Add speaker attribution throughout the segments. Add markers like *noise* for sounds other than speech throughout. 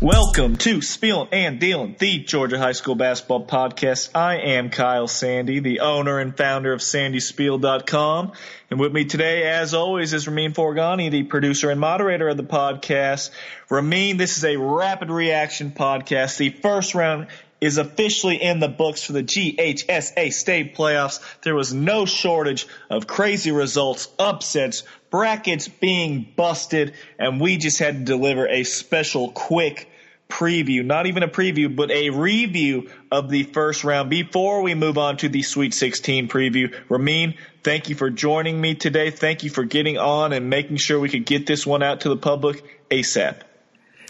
Speaker 1: Welcome to Spiel and Dealing, the Georgia High School Basketball Podcast. I am Kyle Sandy, the owner and founder of SandySpiel.com. And with me today, as always, is Ramin Forgani, the producer and moderator of the podcast. Ramin, this is a rapid reaction podcast. The first round is officially in the books for the GHSA state playoffs. There was no shortage of crazy results, upsets, brackets being busted, and we just had to deliver a special quick preview, not even a preview, but a review of the first round before we move on to the Sweet 16 preview. Ramin, thank you for joining me today. Thank you for getting on and making sure we could get this one out to the public ASAP.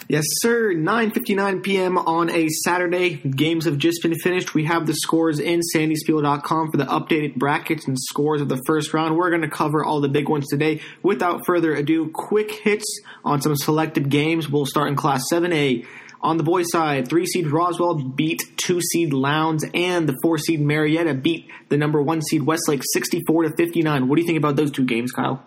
Speaker 2: Yes, sir. 9:59 p.m. on a Saturday. Games have just been finished. We have the scores in sandyspiel.com for the updated brackets and scores of the first round. We're going to cover all the big ones today. Without further ado, quick hits on some selected games. We'll start in Class 7A. On the boys' side, three seed Roswell beat two seed Lowndes, and the four seed Marietta beat the number one seed Westlake 64 to 59. What do you think about those two games, Kyle?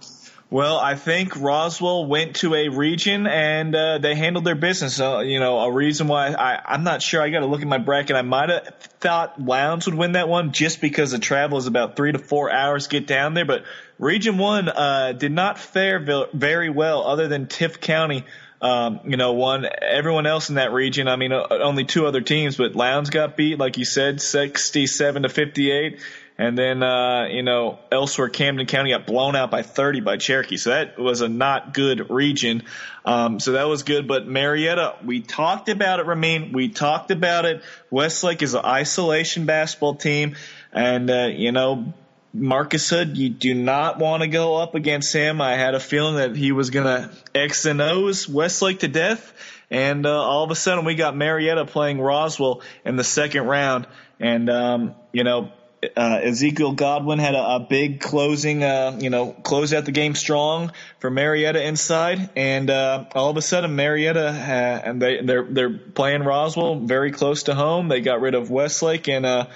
Speaker 1: Well, I think Roswell went to a region and uh, they handled their business. Uh, you know, a reason why I, I'm not sure. I got to look at my bracket. I might have thought Lowndes would win that one just because the travel is about three to four hours to get down there. But Region One uh, did not fare very well, other than Tift County. Um, you know, one everyone else in that region. I mean, uh, only two other teams, but Lowndes got beat, like you said, sixty-seven to fifty-eight. And then, uh, you know, elsewhere, Camden County got blown out by 30 by Cherokee. So that was a not good region. Um, so that was good. But Marietta, we talked about it, Ramin. We talked about it. Westlake is an isolation basketball team. And, uh, you know, Marcus Hood, you do not want to go up against him. I had a feeling that he was going to X and O's Westlake to death. And uh, all of a sudden, we got Marietta playing Roswell in the second round. And, um, you know, uh, Ezekiel Godwin had a, a big closing, uh, you know, close out the game strong for Marietta inside, and uh, all of a sudden Marietta ha- and they they're they're playing Roswell very close to home. They got rid of Westlake, and uh,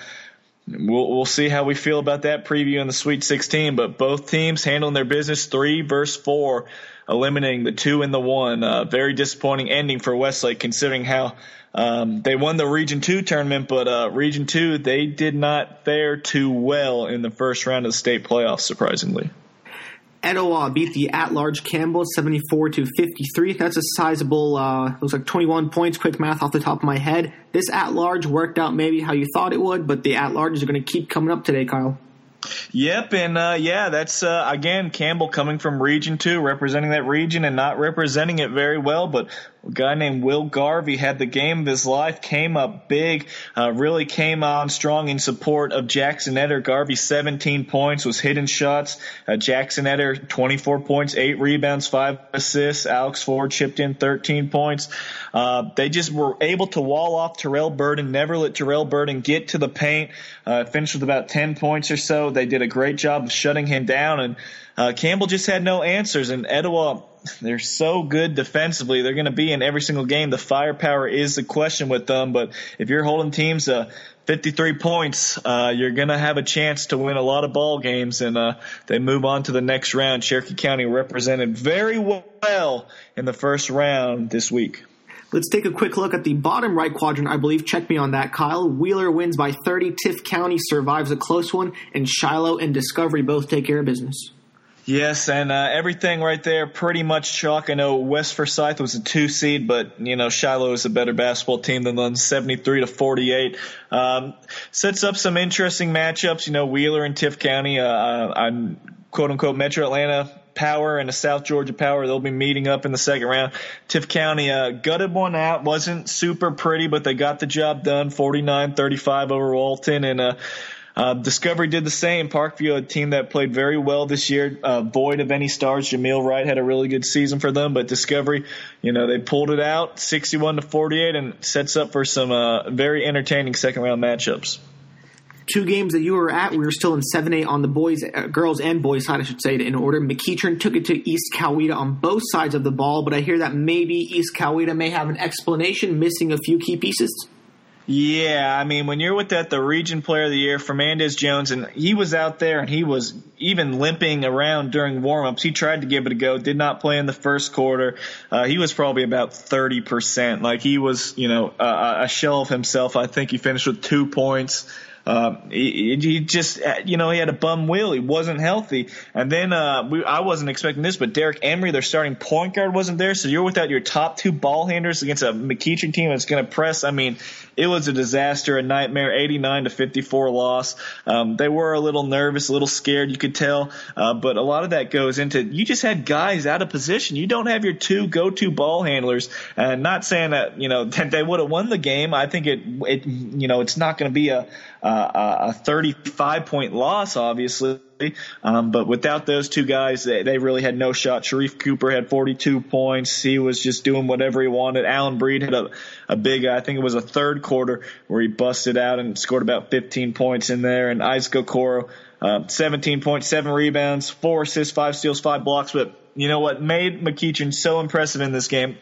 Speaker 1: we'll we'll see how we feel about that preview in the Sweet 16. But both teams handling their business, three versus four, eliminating the two and the one. Uh, very disappointing ending for Westlake, considering how um, they won the Region 2 tournament, but uh, Region 2, they did not fare too well in the first round of the state playoffs, surprisingly.
Speaker 2: Etowah beat the at-large Campbell 74 to 53. That's a sizable, uh, looks like 21 points. Quick math off the top of my head. This at-large worked out maybe how you thought it would, but the at-larges are going to keep coming up today, Kyle.
Speaker 1: Yep, and uh, yeah, that's uh, again Campbell coming from Region Two, representing that region and not representing it very well. But a guy named Will Garvey had the game of his life, came up big, uh, really came on strong in support of Jackson Etter. Garvey 17 points, was hitting shots. Uh, Jackson Etter 24 points, eight rebounds, five assists. Alex Ford chipped in 13 points. Uh, they just were able to wall off Terrell Burden, never let Terrell Burden get to the paint. Uh, finished with about 10 points or so. They did a great job of shutting him down, and uh, Campbell just had no answers. And Etowah they're so good defensively. They're going to be in every single game. The firepower is the question with them, but if you're holding teams to 53 points, uh, you're going to have a chance to win a lot of ball games, and uh, they move on to the next round. Cherokee County represented very well in the first round this week.
Speaker 2: Let's take a quick look at the bottom right quadrant, I believe. Check me on that, Kyle. Wheeler wins by 30. Tift County survives a close one, and Shiloh and Discovery both take care of business.
Speaker 1: Yes, and uh, everything right there pretty much chalk. I know West Forsyth was a two seed, but you know Shiloh is a better basketball team than them, 73 to 48. Um, sets up some interesting matchups. You know Wheeler and Tift County, uh, on uh, quote unquote Metro Atlanta Power and a South Georgia Power. They'll be meeting up in the second round. Tift County uh, gutted one out. wasn't super pretty, but they got the job done. 49-35 over Walton, and uh, uh, Discovery did the same. Parkview, a team that played very well this year, uh, void of any stars. Jameel Wright had a really good season for them, but Discovery, you know, they pulled it out 61 to 48 and sets up for some uh, very entertaining second round matchups.
Speaker 2: Two games that you were at, we were still in 7A on the boys, uh, girls and boys side, I should say, in order. McEachern took it to East Coweta on both sides of the ball, but I hear that maybe East Coweta may have an explanation, missing a few key pieces.
Speaker 1: Yeah, I mean, when you're with that, the region player of the year, Fernandez Jones, and he was out there and he was even limping around during warmups. He tried to give it a go, did not play in the first quarter. Uh, he was probably about 30%. Like he was, you know, a, a shell of himself. I think he finished with two points. Um, he, he, just, you know, he had a bum wheel. He wasn't healthy. And then uh, we, I wasn't expecting this, but Derek Emery, their starting point guard, wasn't there. So you're without your top two ball handlers against a McEachern team that's going to press. I mean, it was a disaster, a nightmare, 89 to 54 loss. Um, they were a little nervous, a little scared, you could tell. Uh, but a lot of that goes into you just had guys out of position. You don't have your two go-to ball handlers. And not saying that you know *laughs* that they would have won the game. I think it, it you know, it's not going to be a uh, a 35 point loss, obviously. Um, but without those two guys, they, they really had no shot. Sharife Cooper had 42 points. He was just doing whatever he wanted. Allen Breed had a, a big, I think it was a third quarter where he busted out and scored about 15 points in there. And Isaac Okoro, uh, 17 points, seven rebounds, four assists, five steals, five blocks. But you know what made McEachern so impressive in this game?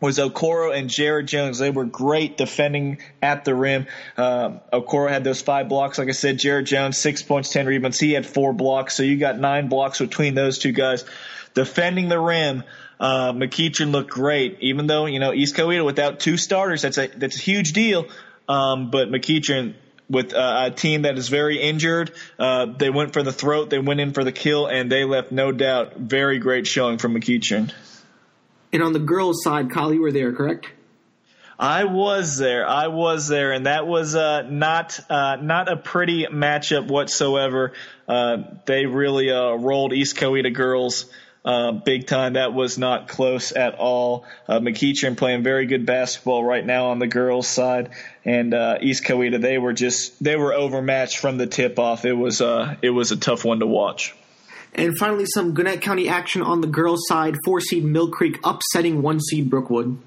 Speaker 1: Was Okoro and Jared Jones. They were great defending at the rim. Um, Okoro had those five blocks. Like I said, Jared Jones, six points, 10 rebounds. He had four blocks. So you got nine blocks between those two guys. Defending the rim, uh, McEachern looked great, even though, you know, East Coweta without two starters, that's a, that's a huge deal. Um, but McEachern, with uh, a team that is very injured. Uh, they went for the throat, they went in for the kill, and they left no doubt very great showing from McEachern.
Speaker 2: And on the girls' side, Kyle, you were there, correct?
Speaker 1: I was there. I was there, and that was uh, not uh, not a pretty matchup whatsoever. Uh, they really uh, rolled East Coweta girls uh, big time. That was not close at all. Uh, McEachern playing very good basketball right now on the girls' side, and East Coweta they were just they were overmatched from the tip off. It was it was a tough one to watch.
Speaker 2: And finally, some Gwinnett County action on the girls' side. Four seed Mill Creek upsetting one seed Brookwood.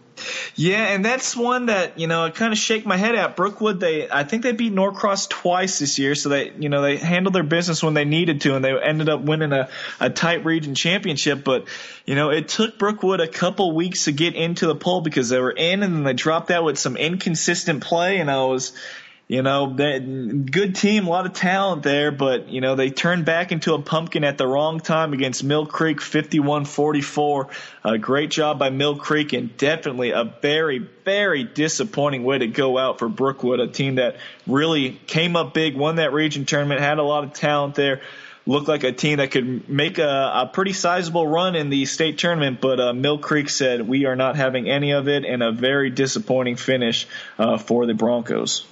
Speaker 1: Yeah, and that's one that you know I kind of shake my head at. Brookwood, they I think they beat Norcross twice this year, so they you know they handled their business when they needed to, and they ended up winning a, a tight region championship. But you know it took Brookwood a couple weeks to get into the poll because they were in, and then they dropped out with some inconsistent play, and I was you know, that good team, a lot of talent there, but you know they turned back into a pumpkin at the wrong time against Mill Creek, 51-44. A great job by Mill Creek, and definitely a very, very disappointing way to go out for Brookwood, a team that really came up big, won that region tournament, had a lot of talent there. Looked like a team that could make a, a pretty sizable run in the state tournament, but uh, Mill Creek said we are not having any of it, and a very disappointing finish uh, for the Broncos.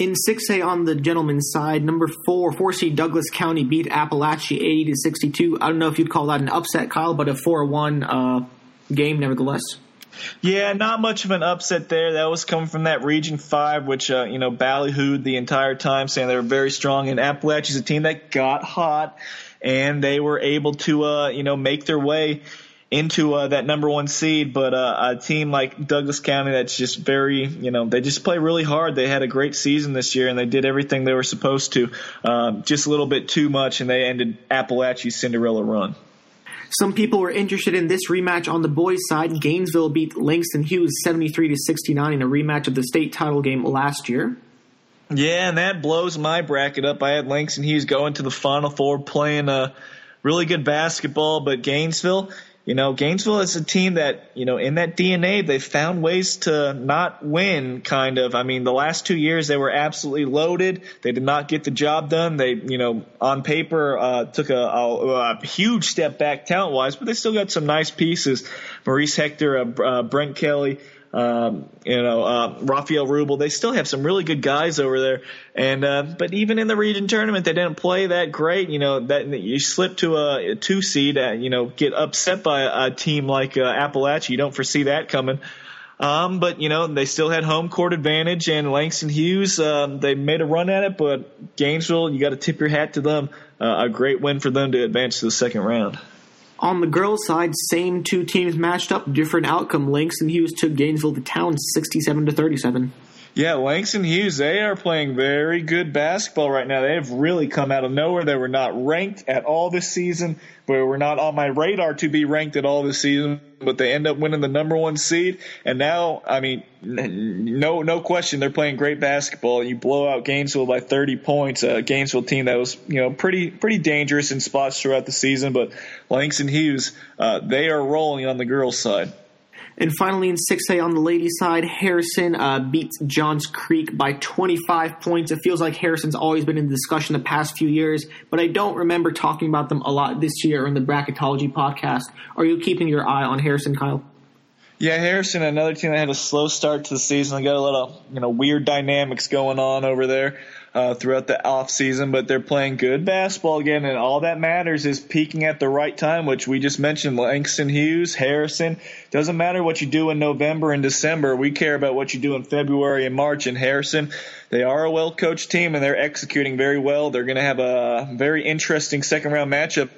Speaker 2: In 6A on the gentleman's side, number four, 4C Douglas County beat Apalachee 80 to 62. I don't know if you'd call that an upset, Kyle, but a 4 1 uh, game nevertheless.
Speaker 1: Yeah, not much of an upset there. That was coming from that Region 5, which, uh, you know, ballyhooed the entire time, saying they were very strong. And Apalachee's a team that got hot, and they were able to, uh, you know, make their way into uh, that number one seed, but uh, a team like Douglas County that's just very, you know, they just play really hard. They had a great season this year and they did everything they were supposed to. Um, just a little bit too much, and they ended Apalachee's Cinderella run.
Speaker 2: Some people were interested in this rematch on the boys' side. Gainesville beat Langston Hughes 73 to 69 in a rematch of the state title game last year.
Speaker 1: Yeah, and that blows my bracket up. I had Langston Hughes going to the Final Four, playing a uh, really good basketball, but Gainesville you know, Gainesville is a team that, you know, in that DNA, they've found ways to not win, kind of. I mean, the last two years, they were absolutely loaded. They did not get the job done. They, you know, on paper, uh, took a, a, a huge step back talent wise, but they still got some nice pieces. Maurice Hector, uh, uh, Brent Kelly, um, you know, uh, Rafael Rubel. They still have some really good guys over there. And uh, but even in the region tournament, they didn't play that great. You know, that you slip to a, a two seed, uh, you know, get upset by a, a team like uh, Apalachee. You don't foresee that coming. Um, but you know they still had home court advantage, and Langston Hughes um, they made a run at it. But Gainesville, you got to tip your hat to them. Uh, a great win for them to advance to the second round.
Speaker 2: On the girls' side, same two teams matched up, different outcome. Langston Hughes took Gainesville to town, sixty-seven to thirty-seven.
Speaker 1: Yeah, Langston Hughes, they are playing very good basketball right now. They have really come out of nowhere. They were not ranked at all this season, but were not on my radar to be ranked at all this season, but they end up winning the number one seed. And now, I mean, no, no question, they're playing great basketball. You blow out Gainesville by 30 points, a Gainesville team that was, you know, pretty, pretty dangerous in spots throughout the season, but Langston Hughes, uh, they are rolling on the girls' side.
Speaker 2: And finally, in 6A on the ladies' side, Harrison uh, beats Johns Creek by 25 points. It feels like Harrison's always been in the discussion the past few years, but I don't remember talking about them a lot this year in the Bracketology podcast. Are you keeping your eye on Harrison, Kyle?
Speaker 1: Yeah, Harrison, another team that had a slow start to the season. They got a lot of you know weird dynamics going on over there uh, throughout the off season, but they're playing good basketball again, and all that matters is peaking at the right time, which we just mentioned. Langston Hughes, Harrison. Doesn't matter what you do in November and December. We care about what you do in February and March. And Harrison, they are a well coached team, and they're executing very well. They're going to have a very interesting second round matchup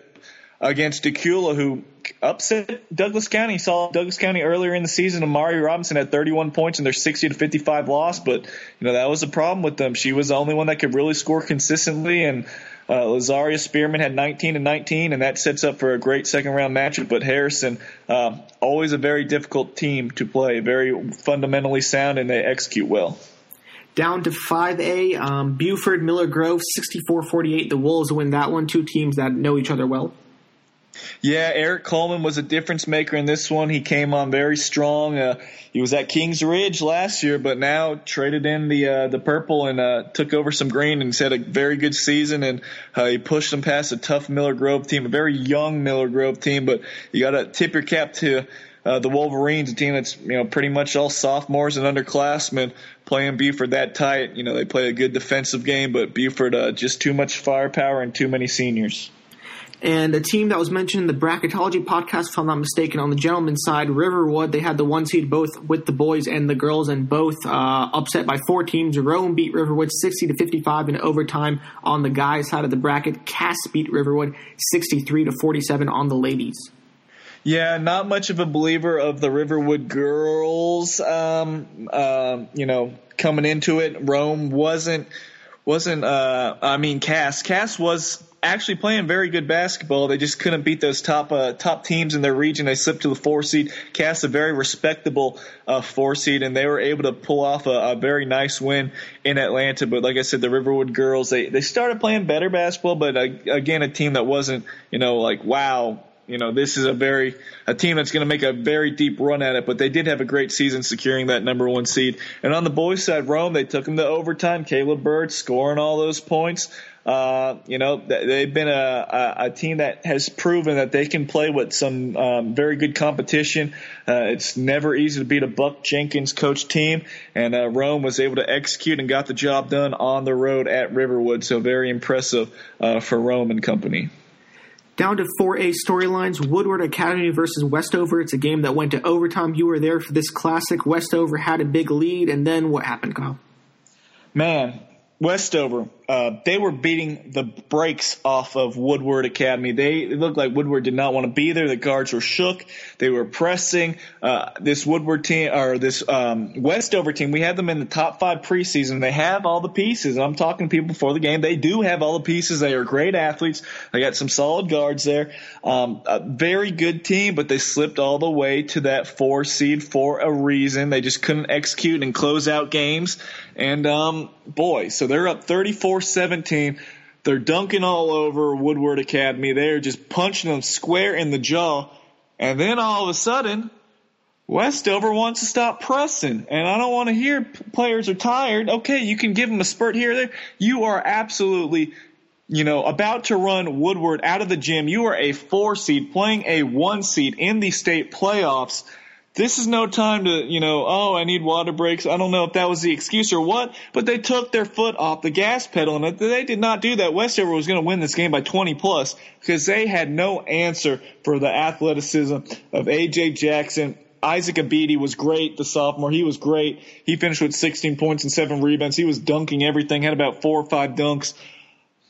Speaker 1: against Dacula, who upset Douglas County. Saw Douglas County earlier in the season. Amari Robinson had 31 points in their 60 to 55 loss, but you know that was a problem with them. She was the only one that could really score consistently, and uh, Lazaria Spearman had 19 and 19, and that sets up for a great second round matchup. But Harrison, uh, always a very difficult team to play, very fundamentally sound, and they execute well.
Speaker 2: Down to 5A, um, Buford, Miller Grove, 64 48. The Wolves win that one. Two teams that know each other well.
Speaker 1: Yeah, Eric Coleman was a difference maker in this one. He came on very strong. Uh, he was at Kings Ridge last year, but now traded in the uh, the purple and uh, took over some green and had a very good season. And uh, he pushed them past a tough Miller Grove team, a very young Miller Grove team. But you got to tip your cap to uh, the Wolverines, a team that's you know pretty much all sophomores and underclassmen playing Buford that tight. You know they play a good defensive game, but Buford uh, just too much firepower and too many seniors.
Speaker 2: And a team that was mentioned in the Bracketology podcast, if I'm not mistaken, on the gentleman's side, Riverwood, they had the one seed both with the boys and the girls, and both uh, upset by four teams. Rome beat Riverwood 60 to 55 in overtime on the guys' side of the bracket. Cass beat Riverwood 63 to 47 on the ladies.
Speaker 1: Yeah, not much of a believer of the Riverwood girls. Um, uh, you know, coming into it, Rome wasn't wasn't. Uh, I mean, Cass. Cass was actually playing very good basketball. They just couldn't beat those top uh, top teams in their region. They slipped to the four seed, Cass a very respectable uh, four seed, and they were able to pull off a, a, very nice win in Atlanta. But like I said, the Riverwood girls they they started playing better basketball, but uh, again, a team that wasn't you know like wow you know, this is a very a team that's going to make a very deep run at it. But they did have a great season securing that number one seed. And on the boys' side, Rome they took them to overtime. Caleb Bird scoring all those points. Uh, you know, they've been a, a, team that has proven that they can play with some um, very good competition. Uh, it's never easy to beat a Buck Jenkins coach team, and uh, Rome was able to execute and got the job done on the road at Riverwood. So very impressive uh, for Rome and company.
Speaker 2: Down to 4A storylines Woodward Academy versus Westover. It's a game that went to overtime. You were there for this classic. Westover had a big lead, and then what happened, Kyle?
Speaker 1: Man, Westover, uh, they were beating the brakes off of Woodward Academy. They it looked like Woodward did not want to be there. The guards were shook. They were pressing. Uh, this Woodward team or this um, Westover team, we had them in the top five preseason. They have all the pieces. I'm talking to people before the game. They do have all the pieces. They are great athletes. They got some solid guards there. Um, a very good team, but they slipped all the way to that four seed for a reason. They just couldn't execute and close out games. And um, boy, so they're up 34-17. They're dunking all over Woodward Academy. They're just punching them square in the jaw. And then all of a sudden, Westover wants to stop pressing. And I don't want to hear players are tired. Okay, you can give them a spurt here or there. You are absolutely, you know, about to run Woodward out of the gym. You are a four seed playing a one seed in the state playoffs this is no time to, you know, oh, I need water breaks. I don't know if that was the excuse or what, but they took their foot off the gas pedal and they did not do that. Westover was going to win this game by 20 plus because they had no answer for the athleticism of AJ Jackson. Isaac Abidi was great, the sophomore. He was great. He finished with 16 points and seven rebounds. He was dunking everything, had about four or five dunks.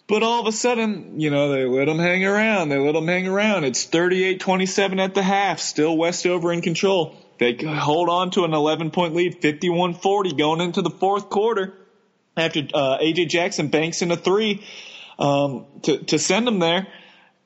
Speaker 1: But all of a sudden, you know, they let them hang around. They let them hang around. It's 38-27 at the half. Still Westover in control. They hold on to an 11 point lead, 51 40 going into the fourth quarter after uh, AJ Jackson banks in a three um, to, to send them there.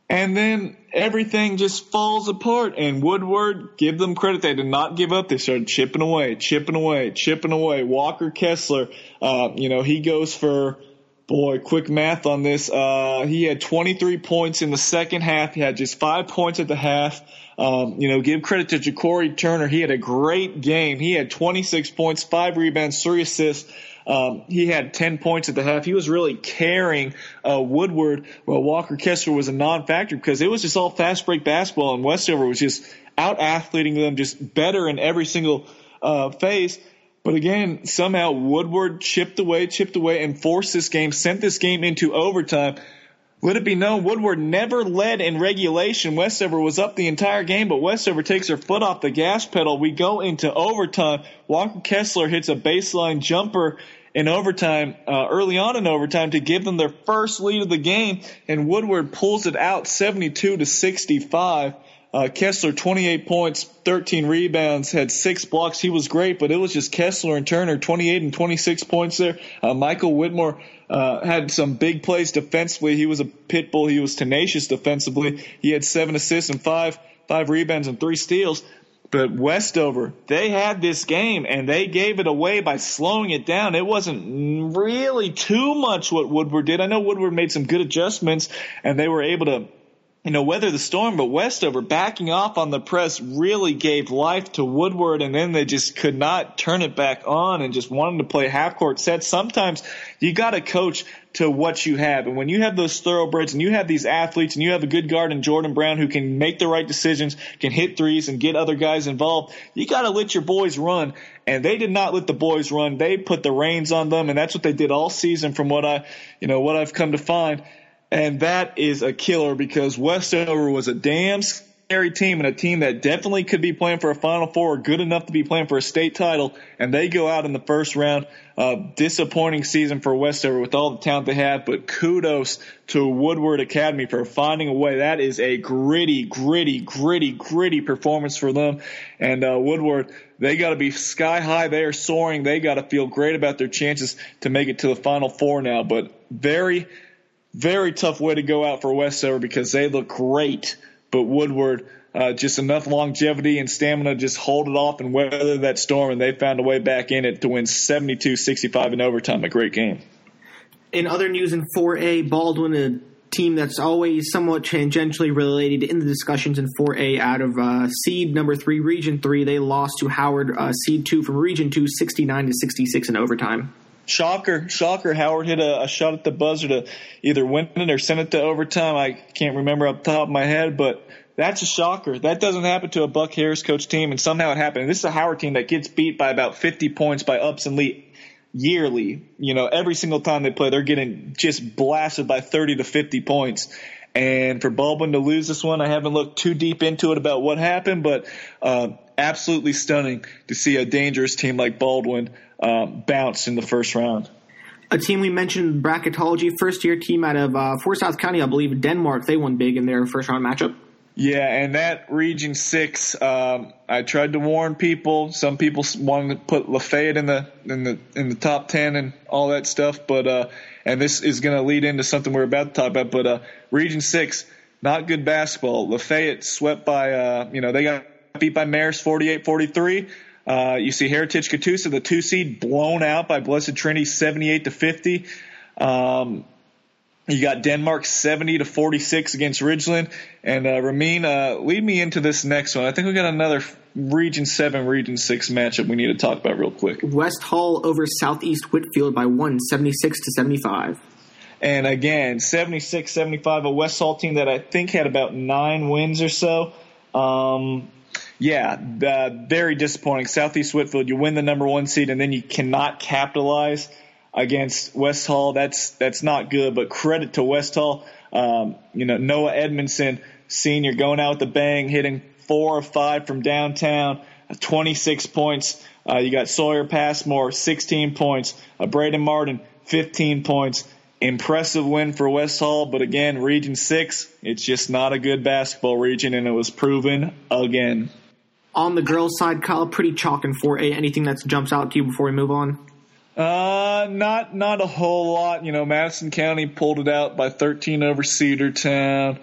Speaker 1: And then everything just falls apart. And Woodward, give them credit. They did not give up. They started chipping away, chipping away, chipping away. Walker Kessler, uh, you know, he goes for, boy, quick math on this. Uh, he had 23 points in the second half. He had just five points at the half. Um, you know, give credit to Ja'Cory Turner. He had a great game. He had 26 points, five rebounds, three assists. Um, he had 10 points at the half. He was really carrying uh, Woodward while Walker Kessler was a non-factor because it was just all fast break basketball and Westover was just out athleting them, just better in every single uh, phase. But again, somehow Woodward chipped away, chipped away, and forced this game, sent this game into overtime. Let it be known, Woodward never led in regulation. Westover was up the entire game, but Westover takes her foot off the gas pedal. We go into overtime. Walker Kessler hits a baseline jumper in overtime, uh, early on in overtime to give them their first lead of the game, and Woodward pulls it out 72 to 65. Uh, Kessler, 28 points, 13 rebounds, had six blocks. He was great, but it was just Kessler and Turner, 28 and 26 points there. Uh, Michael Whitmore uh, had some big plays defensively. He was a pit bull. He was tenacious defensively. He had seven assists and five five rebounds and three steals. But Westover, they had this game and they gave it away by slowing it down. It wasn't really too much what Woodward did. I know Woodward made some good adjustments and they were able to you know, weather the storm, but Westover backing off on the press really gave life to Woodward, and then they just could not turn it back on and just wanted to play half court sets. Sometimes you got to coach to what you have, and when you have those thoroughbreds and you have these athletes and you have a good guard in Jordan Brown who can make the right decisions, can hit threes and get other guys involved, you got to let your boys run. And they did not let the boys run. They put the reins on them, and that's what they did all season, from what I, you know, what I've come to find. And that is a killer because Westover was a damn scary team and a team that definitely could be playing for a Final Four or good enough to be playing for a state title. And they go out in the first round. Disappointing season for Westover with all the talent they have, but kudos to Woodward Academy for finding a way. That is a gritty, gritty, gritty, gritty performance for them. And uh, Woodward, they got to be sky high. They are soaring. They got to feel great about their chances to make it to the Final Four now. But very very tough way to go out for Westover because they look great, but Woodward uh, just enough longevity and stamina just hold it off and weather that storm, and they found a way back in it to win 72-65 in overtime. A great game.
Speaker 2: In other news in 4A, Baldwin, a team that's always somewhat tangentially related in the discussions in 4A out of uh, seed number three, Region 3, they lost to Howard, uh, seed 2 from Region 2, 69 to 66 in overtime.
Speaker 1: Shocker, shocker. Howard hit a, a, shot at the buzzer to either win it or send it to overtime. I can't remember up top of my head, but that's a shocker. That doesn't happen to a Buck Harris coach team, and somehow it happened. This is a Howard team that gets beat by about 50 points by Upson Lee yearly. You know, every single time they play, they're getting just blasted by 30 to 50 points. And for Baldwin to lose this one, I haven't looked too deep into it about what happened, but uh, absolutely stunning to see a dangerous team like Baldwin um, bounce in the first round.
Speaker 2: A team we mentioned, bracketology, first year team out of uh, Forsyth County, I believe, Denmark. They won big in their first round matchup.
Speaker 1: Yeah, and that Region Six, um, I tried to warn people. Some people wanted to put Lafayette in the in the in the top ten and all that stuff, but uh, and this is going to lead into something we're about to talk about. But uh, Region Six, not good basketball. Lafayette swept by, uh, you know, they got beat by Marist 48-43. Uh, you see Heritage Catoosa, the two seed, blown out by Blessed Trinity 78 to 50. Um, you got Denmark 70 to 46 against Ridgeland. And uh, Ramin, uh, lead me into this next one. I think we got another Region 7, Region 6 matchup we need to talk about real quick.
Speaker 2: West Hall over Southeast Whitfield by one, 76 to 75.
Speaker 1: And again, 76 75, a West Hall team that I think had about nine wins or so. Um, yeah, uh, very disappointing. Southeast Whitfield, you win the number one seed, and then you cannot capitalize against West Hall. That's that's not good. But credit to West Hall. Um, you know Noah Edmondson, senior, going out with a bang, hitting four or five from downtown, 26 points. Uh, you got Sawyer Passmore, 16 points. Uh, Braden Martin, 15 points. Impressive win for West Hall, but again, Region 6, it's just not a good basketball region, and it was proven again.
Speaker 2: On the girls' side, Kyle, pretty chalk in 4A. Anything that jumps out to you before we move on?
Speaker 1: Uh, not not a whole lot. You know, Madison County pulled it out by 13 over Cedartown.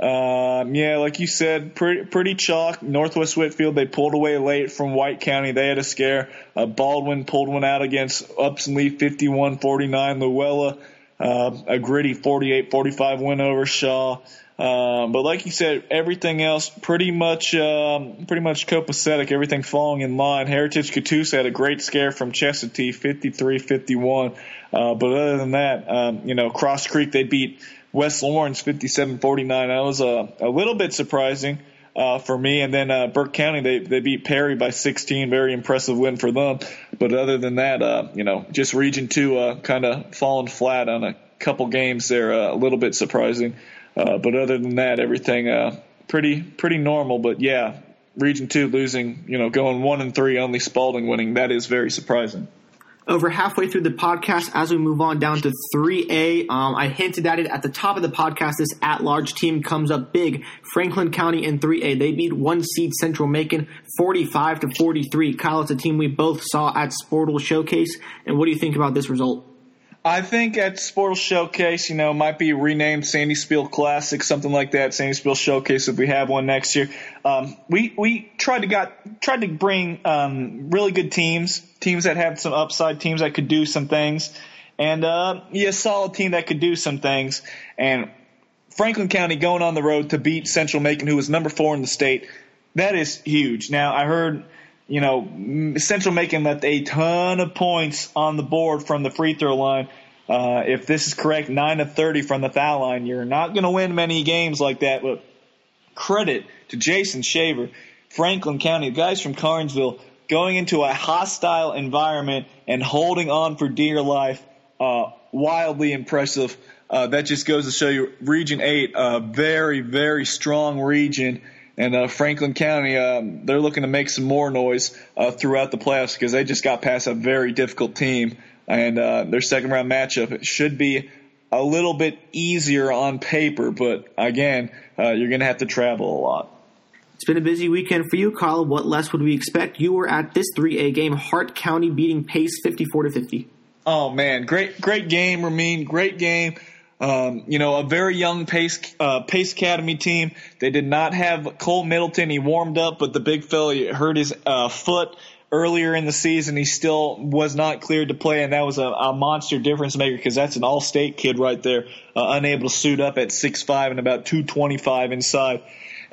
Speaker 1: Um, yeah, like you said, pretty pretty chalk. Northwest Whitfield they pulled away late from White County. They had a scare. Uh, Baldwin pulled one out against Upson Lee 51-49. Luella uh, a gritty 48-45 win over Shaw. Um, but like you said, everything else pretty much um, pretty much copacetic. Everything falling in line. Heritage Catoosa had a great scare from Chestatee, 53-51. Uh, but other than that, um, you know, Cross Creek they beat West Laurens 57-49. That was a, a little bit surprising uh, for me. And then uh, Burke County they they beat Perry by 16. Very impressive win for them. But other than that, uh, you know, just Region Two uh, kind of falling flat on a couple games there. Uh, a little bit surprising. Uh, but other than that, everything uh, pretty pretty normal. But yeah, Region Two losing, you know, going one and three, only Spalding winning. That is very surprising.
Speaker 2: Over halfway through the podcast, as we move on down to 3A, um, I hinted at it at the top of the podcast. This at-large team comes up big. Franklin County in 3A, they beat one seed Central Macon 45 to 43. Kyle, it's a team we both saw at Sportal Showcase. And what do you think about this result?
Speaker 1: I think at Sportal Showcase, you know, might be renamed Sandy Spiel Classic, something like that. Sandy Spiel Showcase if we have one next year. Um, we we tried to got tried to bring um, really good teams, teams that had some upside, teams that could do some things, and uh, yeah, solid team that could do some things. And Franklin County going on the road to beat Central Macon, who was number four in the state, that is huge. Now I heard you know, Central Macon left a ton of points on the board from the free throw line. Uh, if this is correct, 9 of 30 from the foul line. You're not going to win many games like that, but credit to Jason Shaver, Franklin County, the guys from Carnesville, going into a hostile environment and holding on for dear life. Uh, wildly impressive. Uh, that just goes to show you Region 8, a very, very strong region and uh, Franklin County, um, they're looking to make some more noise uh, throughout the playoffs because they just got past a very difficult team. And uh, their second round matchup should be a little bit easier on paper, but again, uh, you're going to have to travel a lot.
Speaker 2: It's been a busy weekend for you, Kyle. What less would we expect? You were at this 3A game, Hart County beating Pace 54 to 50.
Speaker 1: Oh man, great, great game, Ramin. Great game. Um, you know, a very young Pace uh, Pace Academy team. They did not have Cole Middleton. He warmed up, but the big fella hurt his uh, foot earlier in the season. He still was not cleared to play, and that was a, a monster difference maker because that's an all-state kid right there, uh, unable to suit up at six five and about 225 inside.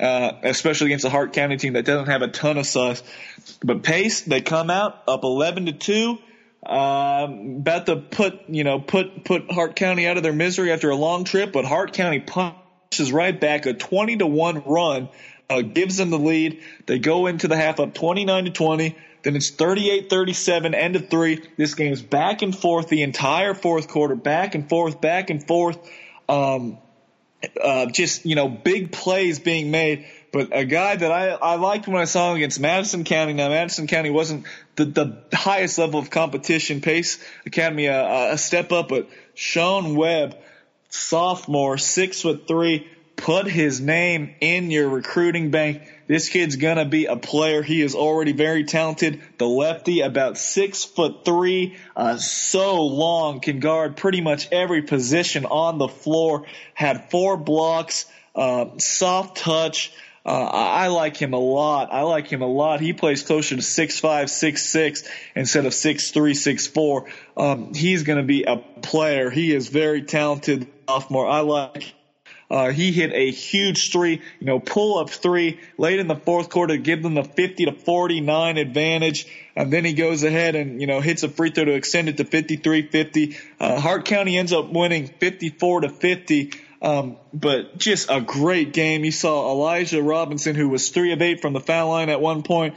Speaker 1: Uh, especially against a Hart County team that doesn't have a ton of size. But Pace, they come out up 11 to 2. Um, about to put you know put put Hart County out of their misery after a long trip, but Hart County punches right back a 20 to one run, uh, gives them the lead. They go into the half up 29 to 20. Then it's 38-37, end of three. This game's back and forth the entire fourth quarter, back and forth, back and forth. Um, uh, just you know, big plays being made. But a guy that I, I liked when I saw him against Madison County. Now Madison County wasn't the, the highest level of competition. Pace Academy a, a step up, but Sean Webb, sophomore, six foot three, put his name in your recruiting bank. This kid's gonna be a player. He is already very talented. The lefty, about six foot three, uh, so long, can guard pretty much every position on the floor. Had four blocks, uh, soft touch. Uh, I like him a lot. I like him a lot. He plays closer to six five, six six instead of six three, six four. Um, he's going to be a player. He is very talented sophomore. I like. Uh, he hit a huge three, you know, pull up three late in the fourth quarter to give them the 50 to 49 advantage. And then he goes ahead and, you know, hits a free throw to extend it to 53-50. Uh, Hart County ends up winning 54 to 50. Um, but just a great game. You saw Elijah Robinson, who was three of eight from the foul line at one point,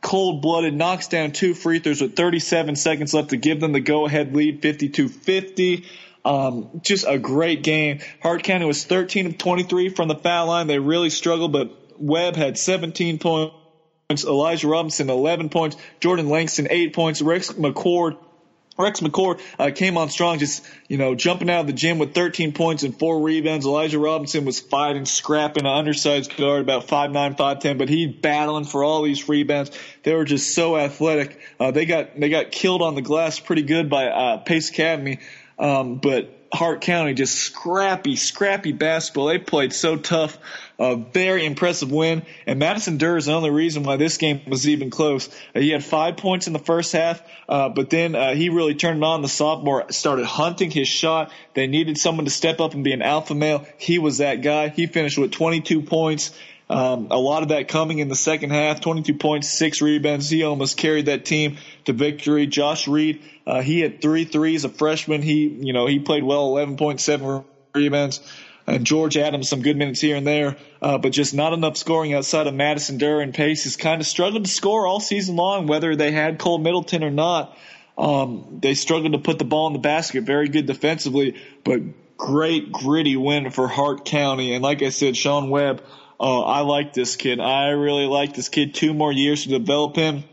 Speaker 1: cold blooded, knocks down two free throws with 37 seconds left to give them the go ahead lead, 52 50. Um, just a great game. Hart County was 13 of 23 from the foul line. They really struggled, but Webb had 17 points. Elijah Robinson, 11 points. Jordan Langston, 8 points. Rex McCord, Rex McCord uh, came on strong, just you know jumping out of the gym with 13 points and four rebounds. Elijah Robinson was fighting, scrapping, an undersized guard, about 5'9", 5'10", but he battling for all these rebounds. They were just so athletic. Uh, they got they got killed on the glass pretty good by uh, Pace Academy, um, but Hart County, just scrappy, scrappy basketball. They played so tough. A very impressive win. And Madison Durr is the only reason why this game was even close. Uh, he had five points in the first half, uh, but then uh, he really turned on. The sophomore started hunting his shot. They needed someone to step up and be an alpha male. He was that guy. He finished with 22 points. Um, a lot of that coming in the second half, 22 points, six rebounds. He almost carried that team to victory. Josh Reed, uh, he had three threes, a freshman. He, you know, he played well, 11.7 rebounds. And George Adams, some good minutes here and there, uh, but just not enough scoring outside of Madison Durr and Pace has kind of struggled to score all season long, whether they had Cole Middleton or not. Um, they struggled to put the ball in the basket. Very good defensively, but great gritty win for Hart County. And like I said, Sean Webb, uh, I like this kid. I really like this kid. Two more years to develop him.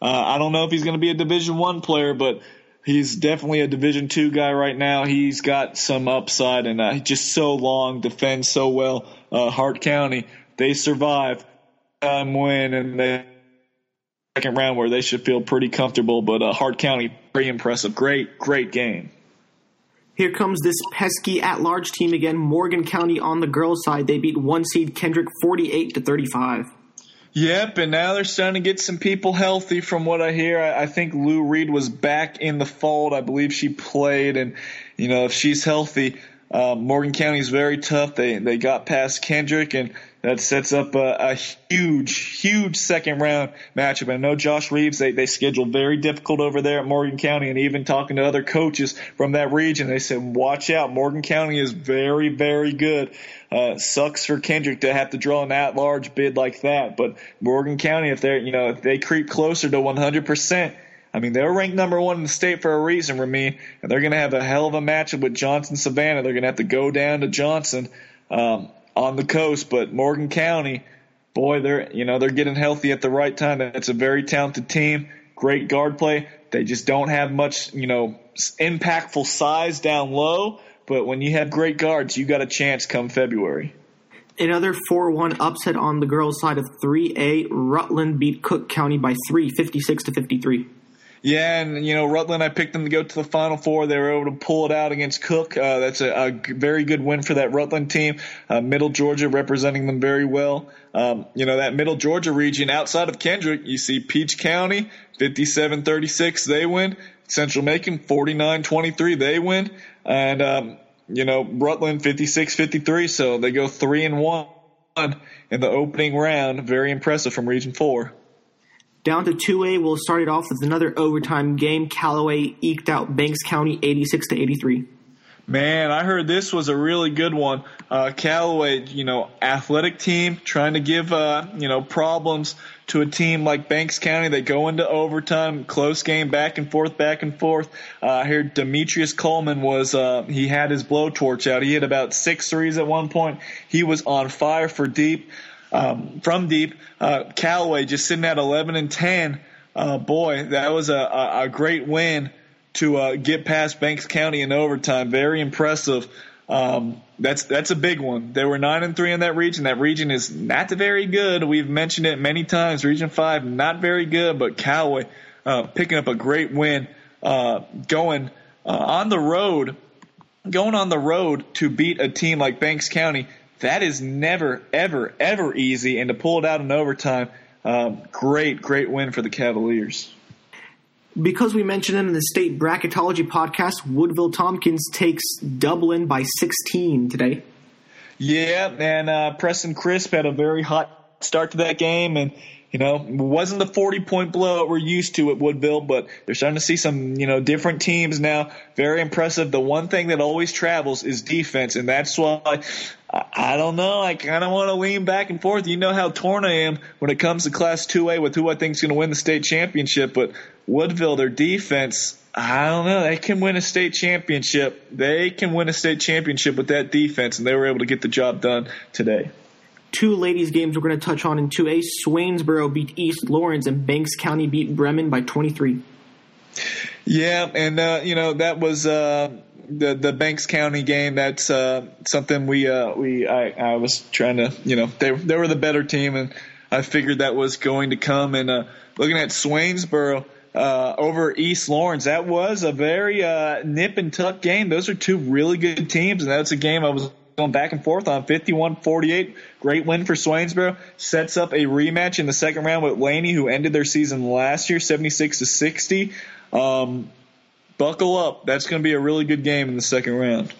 Speaker 1: Uh, I don't know if he's going to be a Division One player, but he's definitely a Division Two guy right now. He's got some upside, and uh, just so long, defends so well. Uh, Hart County, they survive, um, win, and they second round where they should feel pretty comfortable. But uh, Hart County, very impressive. Great, great game.
Speaker 2: Here comes this pesky at-large team again. Morgan County on the girls' side. They beat one seed Kendrick 48 to 35.
Speaker 1: Yep, and now they're starting to get some people healthy from what I hear. I, I think Lou Reed was back in the fold. I believe she played, and you know if she's healthy, um, Morgan County is very tough. They they got past Kendrick, and that sets up a, a huge, huge second round matchup. I know Josh Reeves, they, they scheduled very difficult over there at Morgan County and even talking to other coaches from that region, they said, watch out. Morgan County is very, very good. Uh, sucks for Kendrick to have to draw an at-large bid like that, but Morgan County, if they're, you know, if they creep closer to 100%, I mean, they're ranked number one in the state for a reason, Remy, and they're going to have a hell of a matchup with Johnson Savannah. They're going to have to go down to Johnson. Um, on the coast, but Morgan County, boy, they're you know they're getting healthy at the right time. It's a very talented team, great guard play. They just don't have much you know impactful size down low, but when you have great guards, you got a chance come February.
Speaker 2: Another 4 1 upset on the girls' side of 3A. Rutland beat Cook County by 3, 56 to 53.
Speaker 1: Yeah, and you know Rutland, I picked them to go to the Final Four. They were able to pull it out against Cook. Uh, that's a, a, very good win for that Rutland team. Uh, Middle Georgia representing them very well. Um, you know that Middle Georgia region outside of Kendrick, you see Peach County 57-36, they win. Central Macon 49-23, they win, and um, you know Rutland 56-53, so they go three and one in the opening round. Very impressive from Region Four.
Speaker 2: Down to 2A, we'll start it off with another overtime game. Callaway eked out Banks County 86 to 83.
Speaker 1: Man, I heard this was a really good one. Uh, Callaway, you know, athletic team trying to give, uh, you know, problems to a team like Banks County. They go into overtime, close game, back and forth, back and forth. Uh, I heard Demetrius Coleman was, uh, he had his blowtorch out. He had about six threes at one point. He was on fire for deep um, from deep. Uh, Callaway just sitting at 11 and 10. Uh, boy, that was a, a, a great win to uh, get past Banks County in overtime. Very impressive. Um, that's that's a big one. They were nine and three in that region. That region is not very good. We've mentioned it many times. Region five not very good, but Callaway uh, picking up a great win, uh, going uh, on the road, going on the road to beat a team like Banks County that is never, ever, ever easy. And to pull it out in overtime, um, great, great win for the Cavaliers.
Speaker 2: Because we mentioned him in the state bracketology podcast, Woodville Tompkins takes Dublin by 16 today.
Speaker 1: Yeah, and uh, Preston Crisp had a very hot start to that game, and you know, wasn't the 40 point blowout we're used to at Woodville, but they're starting to see some, you know, different teams now. Very impressive. The one thing that always travels is defense, and that's why I, don't know. I kind of want to lean back and forth. You know how torn I am when it comes to Class 2A with who I think is going to win the state championship, but Woodville, their defense, I don't know. They can win a state championship. They can win a state championship with that defense, and they were able to get the job done today.
Speaker 2: Two ladies' games we're going to touch on in 2A. Swainsboro beat East Laurens, and Banks County beat Bremen by 23.
Speaker 1: Yeah, and uh, you know that was uh, the the Banks County game. That's uh, something we uh, we I, I was trying to you know they they were the better team, and I figured that was going to come. And uh, looking at Swainsboro uh, over East Laurens, that was a very uh, nip and tuck game. Those are two really good teams, and that's a game I was going back and forth on 51-48. Great win for Swainsboro. Sets up a rematch in the second round with Laney, who ended their season last year 76 to 60. Um, buckle up. That's going to be a really good game in the second round.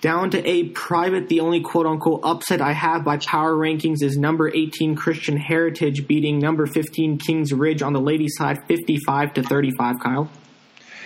Speaker 2: Down to a private, the only quote unquote upset I have by power rankings is number 18 Christian Heritage beating number 15 Kings Ridge on the ladies' side 55 to 35, Kyle.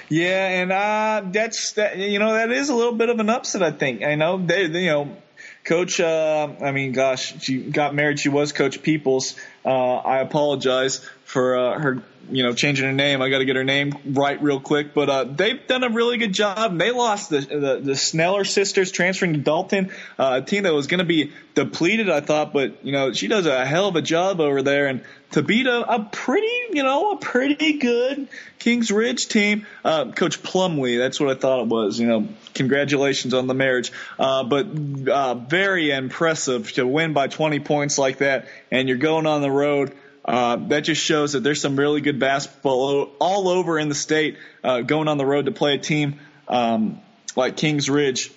Speaker 1: Yeah, and uh, that's that. You know, that is a little bit of an upset. I think. I know they, they you know, Coach. Uh, I mean, gosh, she got married. She was Coach Peoples. Uh, I apologize for uh, her you know, changing her name. I got to get her name right real quick. But uh, they've done a really good job. They lost the the, the Sneller sisters transferring to Dalton, a team that was going to be depleted, I thought. But you know, she does a hell of a job over there, and to beat a, a pretty, you know, a pretty good Kings Ridge team. Uh, Coach Plumley, that's what I thought it was. You know, congratulations on the marriage. Uh, but uh, very impressive to win by 20 points like that, and you're going on the road. Uh, that just shows that there's some really good basketball all over in the state uh, going on the road to play a team um, like Kings Ridge,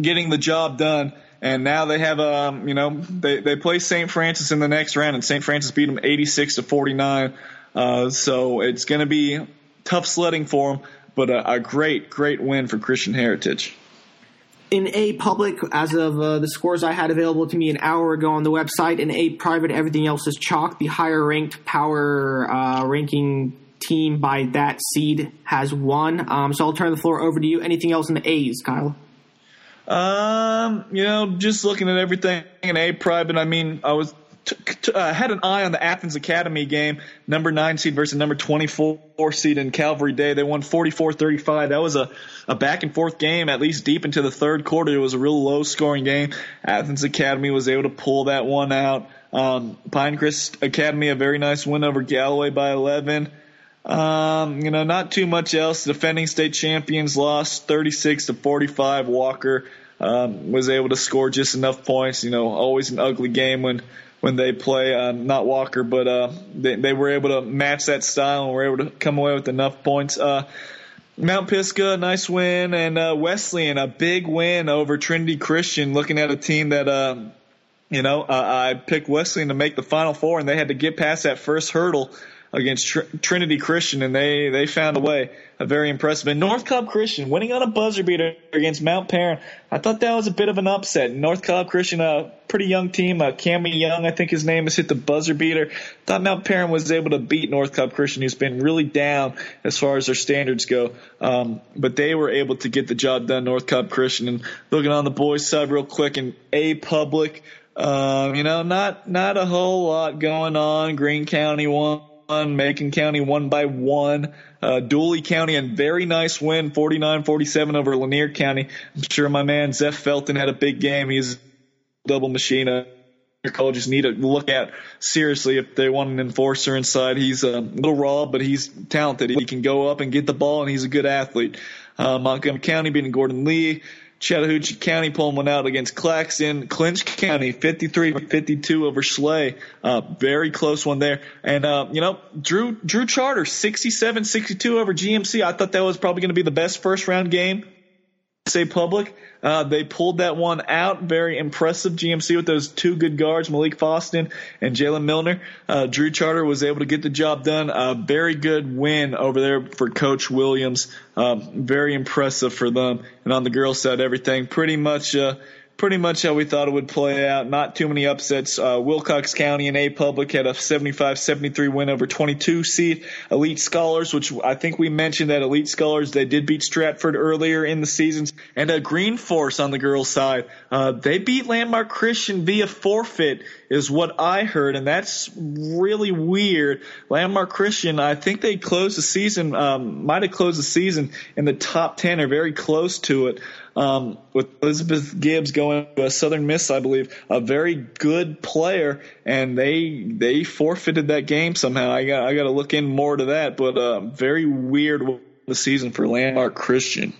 Speaker 1: getting the job done. And now they have, um, you know, they, they play St. Francis in the next round, and St. Francis beat them 86 to 49. Uh, so it's going to be tough sledding for them, but a, a great, great win for Christian Heritage
Speaker 2: in a public, as of uh, the scores I had available to me an hour ago on the website, in a private, everything else is chalk. The higher ranked power uh, ranking team by that seed has won. Um, so I'll turn the floor over to you. Anything else in the A's, Kyle?
Speaker 1: Um, you know, just looking at everything in A private. I mean, I was t- uh, had an eye on the Athens Academy game, number nine seed versus number 24 seed in Calvary Day. They won 44-35. That was a, a back and forth game, at least deep into the third quarter. It was a real low scoring game. Athens Academy was able to pull that one out. Um, Pinecrest Academy, a very nice win over Galloway by 11. Um, you know, not too much else. Defending state champions lost 36 to 45. Walker um, was able to score just enough points. You know, always an ugly game when when they play. Uh, not Walker, but uh, they, they were able to match that style and were able to come away with enough points. Uh, Mount Pisgah, nice win, and uh, Wesleyan, a big win over Trinity Christian. Looking at a team that, uh, you know, uh, I picked Wesleyan to make the Final Four, and they had to get past that first hurdle against Tr- Trinity Christian, and they they found a way. A very impressive. And North Cobb Christian winning on a buzzer beater against Mount Paran. I thought that was a bit of an upset. North Cobb Christian, a pretty young team. Uh, Cammy Young, I think his name is, hit the buzzer beater. Thought Mount Paran was able to beat North Cobb Christian, who's been really down as far as their standards go. Um, but they were able to get the job done. North Cobb Christian. And looking on the boys' side real quick, and A Public. Um, you know, not not a whole lot going on. Greene County won Macon County one by one. Uh, Dooly County, a very nice win, 49-47 over Lanier County. I'm sure my man Zeph Felton had a big game. He's double machine. Uh, colleges need to look at seriously if they want an enforcer inside. He's a little raw, but he's talented. He can go up and get the ball, and he's a good athlete. Uh, Montgomery County beating Gordon Lee. Chattahoochee County pulling one out against Claxton. Clinch County 53-52 over Schley. Uh, very close one there. And, uh, you know, Drew, Drew Charter 67-62 over GMC. I thought that was probably going to be the best first round game say public. Uh, they pulled that one out. Very impressive GMC with those two good guards, Malik Foston and Jalen Milner. Uh, Drew Charter was able to get the job done. A very good win over there for Coach Williams. Um, very impressive for them. And on the girls side, everything pretty much, uh, pretty much how we thought it would play out. Not too many upsets. Uh, Wilcox County and A Public had a 75-73 win over 22 seed Elite Scholars, which I think we mentioned that Elite Scholars they did beat Stratford earlier in the season, and a Green Force on the girls' side. Uh, they beat Landmark Christian via forfeit is what I heard, and that's really weird. Landmark Christian, I think they closed the season, um, might have closed the season in the top ten or very close to it. Um, with Elizabeth Gibbs going to a Southern Miss, I believe, a very good player, and they they forfeited that game somehow. I got I got to look in more to that, but uh, very weird the season for Landmark Christian.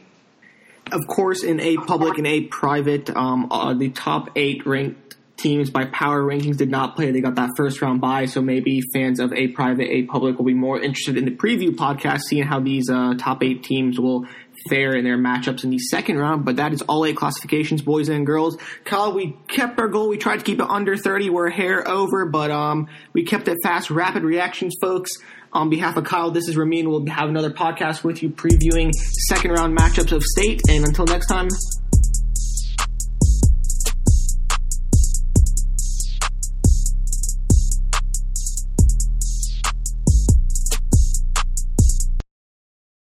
Speaker 2: Of course, in a public and a private, um, uh, the top eight ranked teams by power rankings did not play. They got that first round bye, so maybe fans of a private, a public will be more interested in the preview podcast, seeing how these uh, top eight teams will fare in their matchups in the second round. But that is all eight classifications, boys and girls. Kyle, we kept our goal. We tried to keep it under 30. We're a hair over, but um, we kept it fast. Rapid reactions, folks. On behalf of Kyle, this is Ramin. We'll have another podcast with you previewing second round matchups of state. And until next time,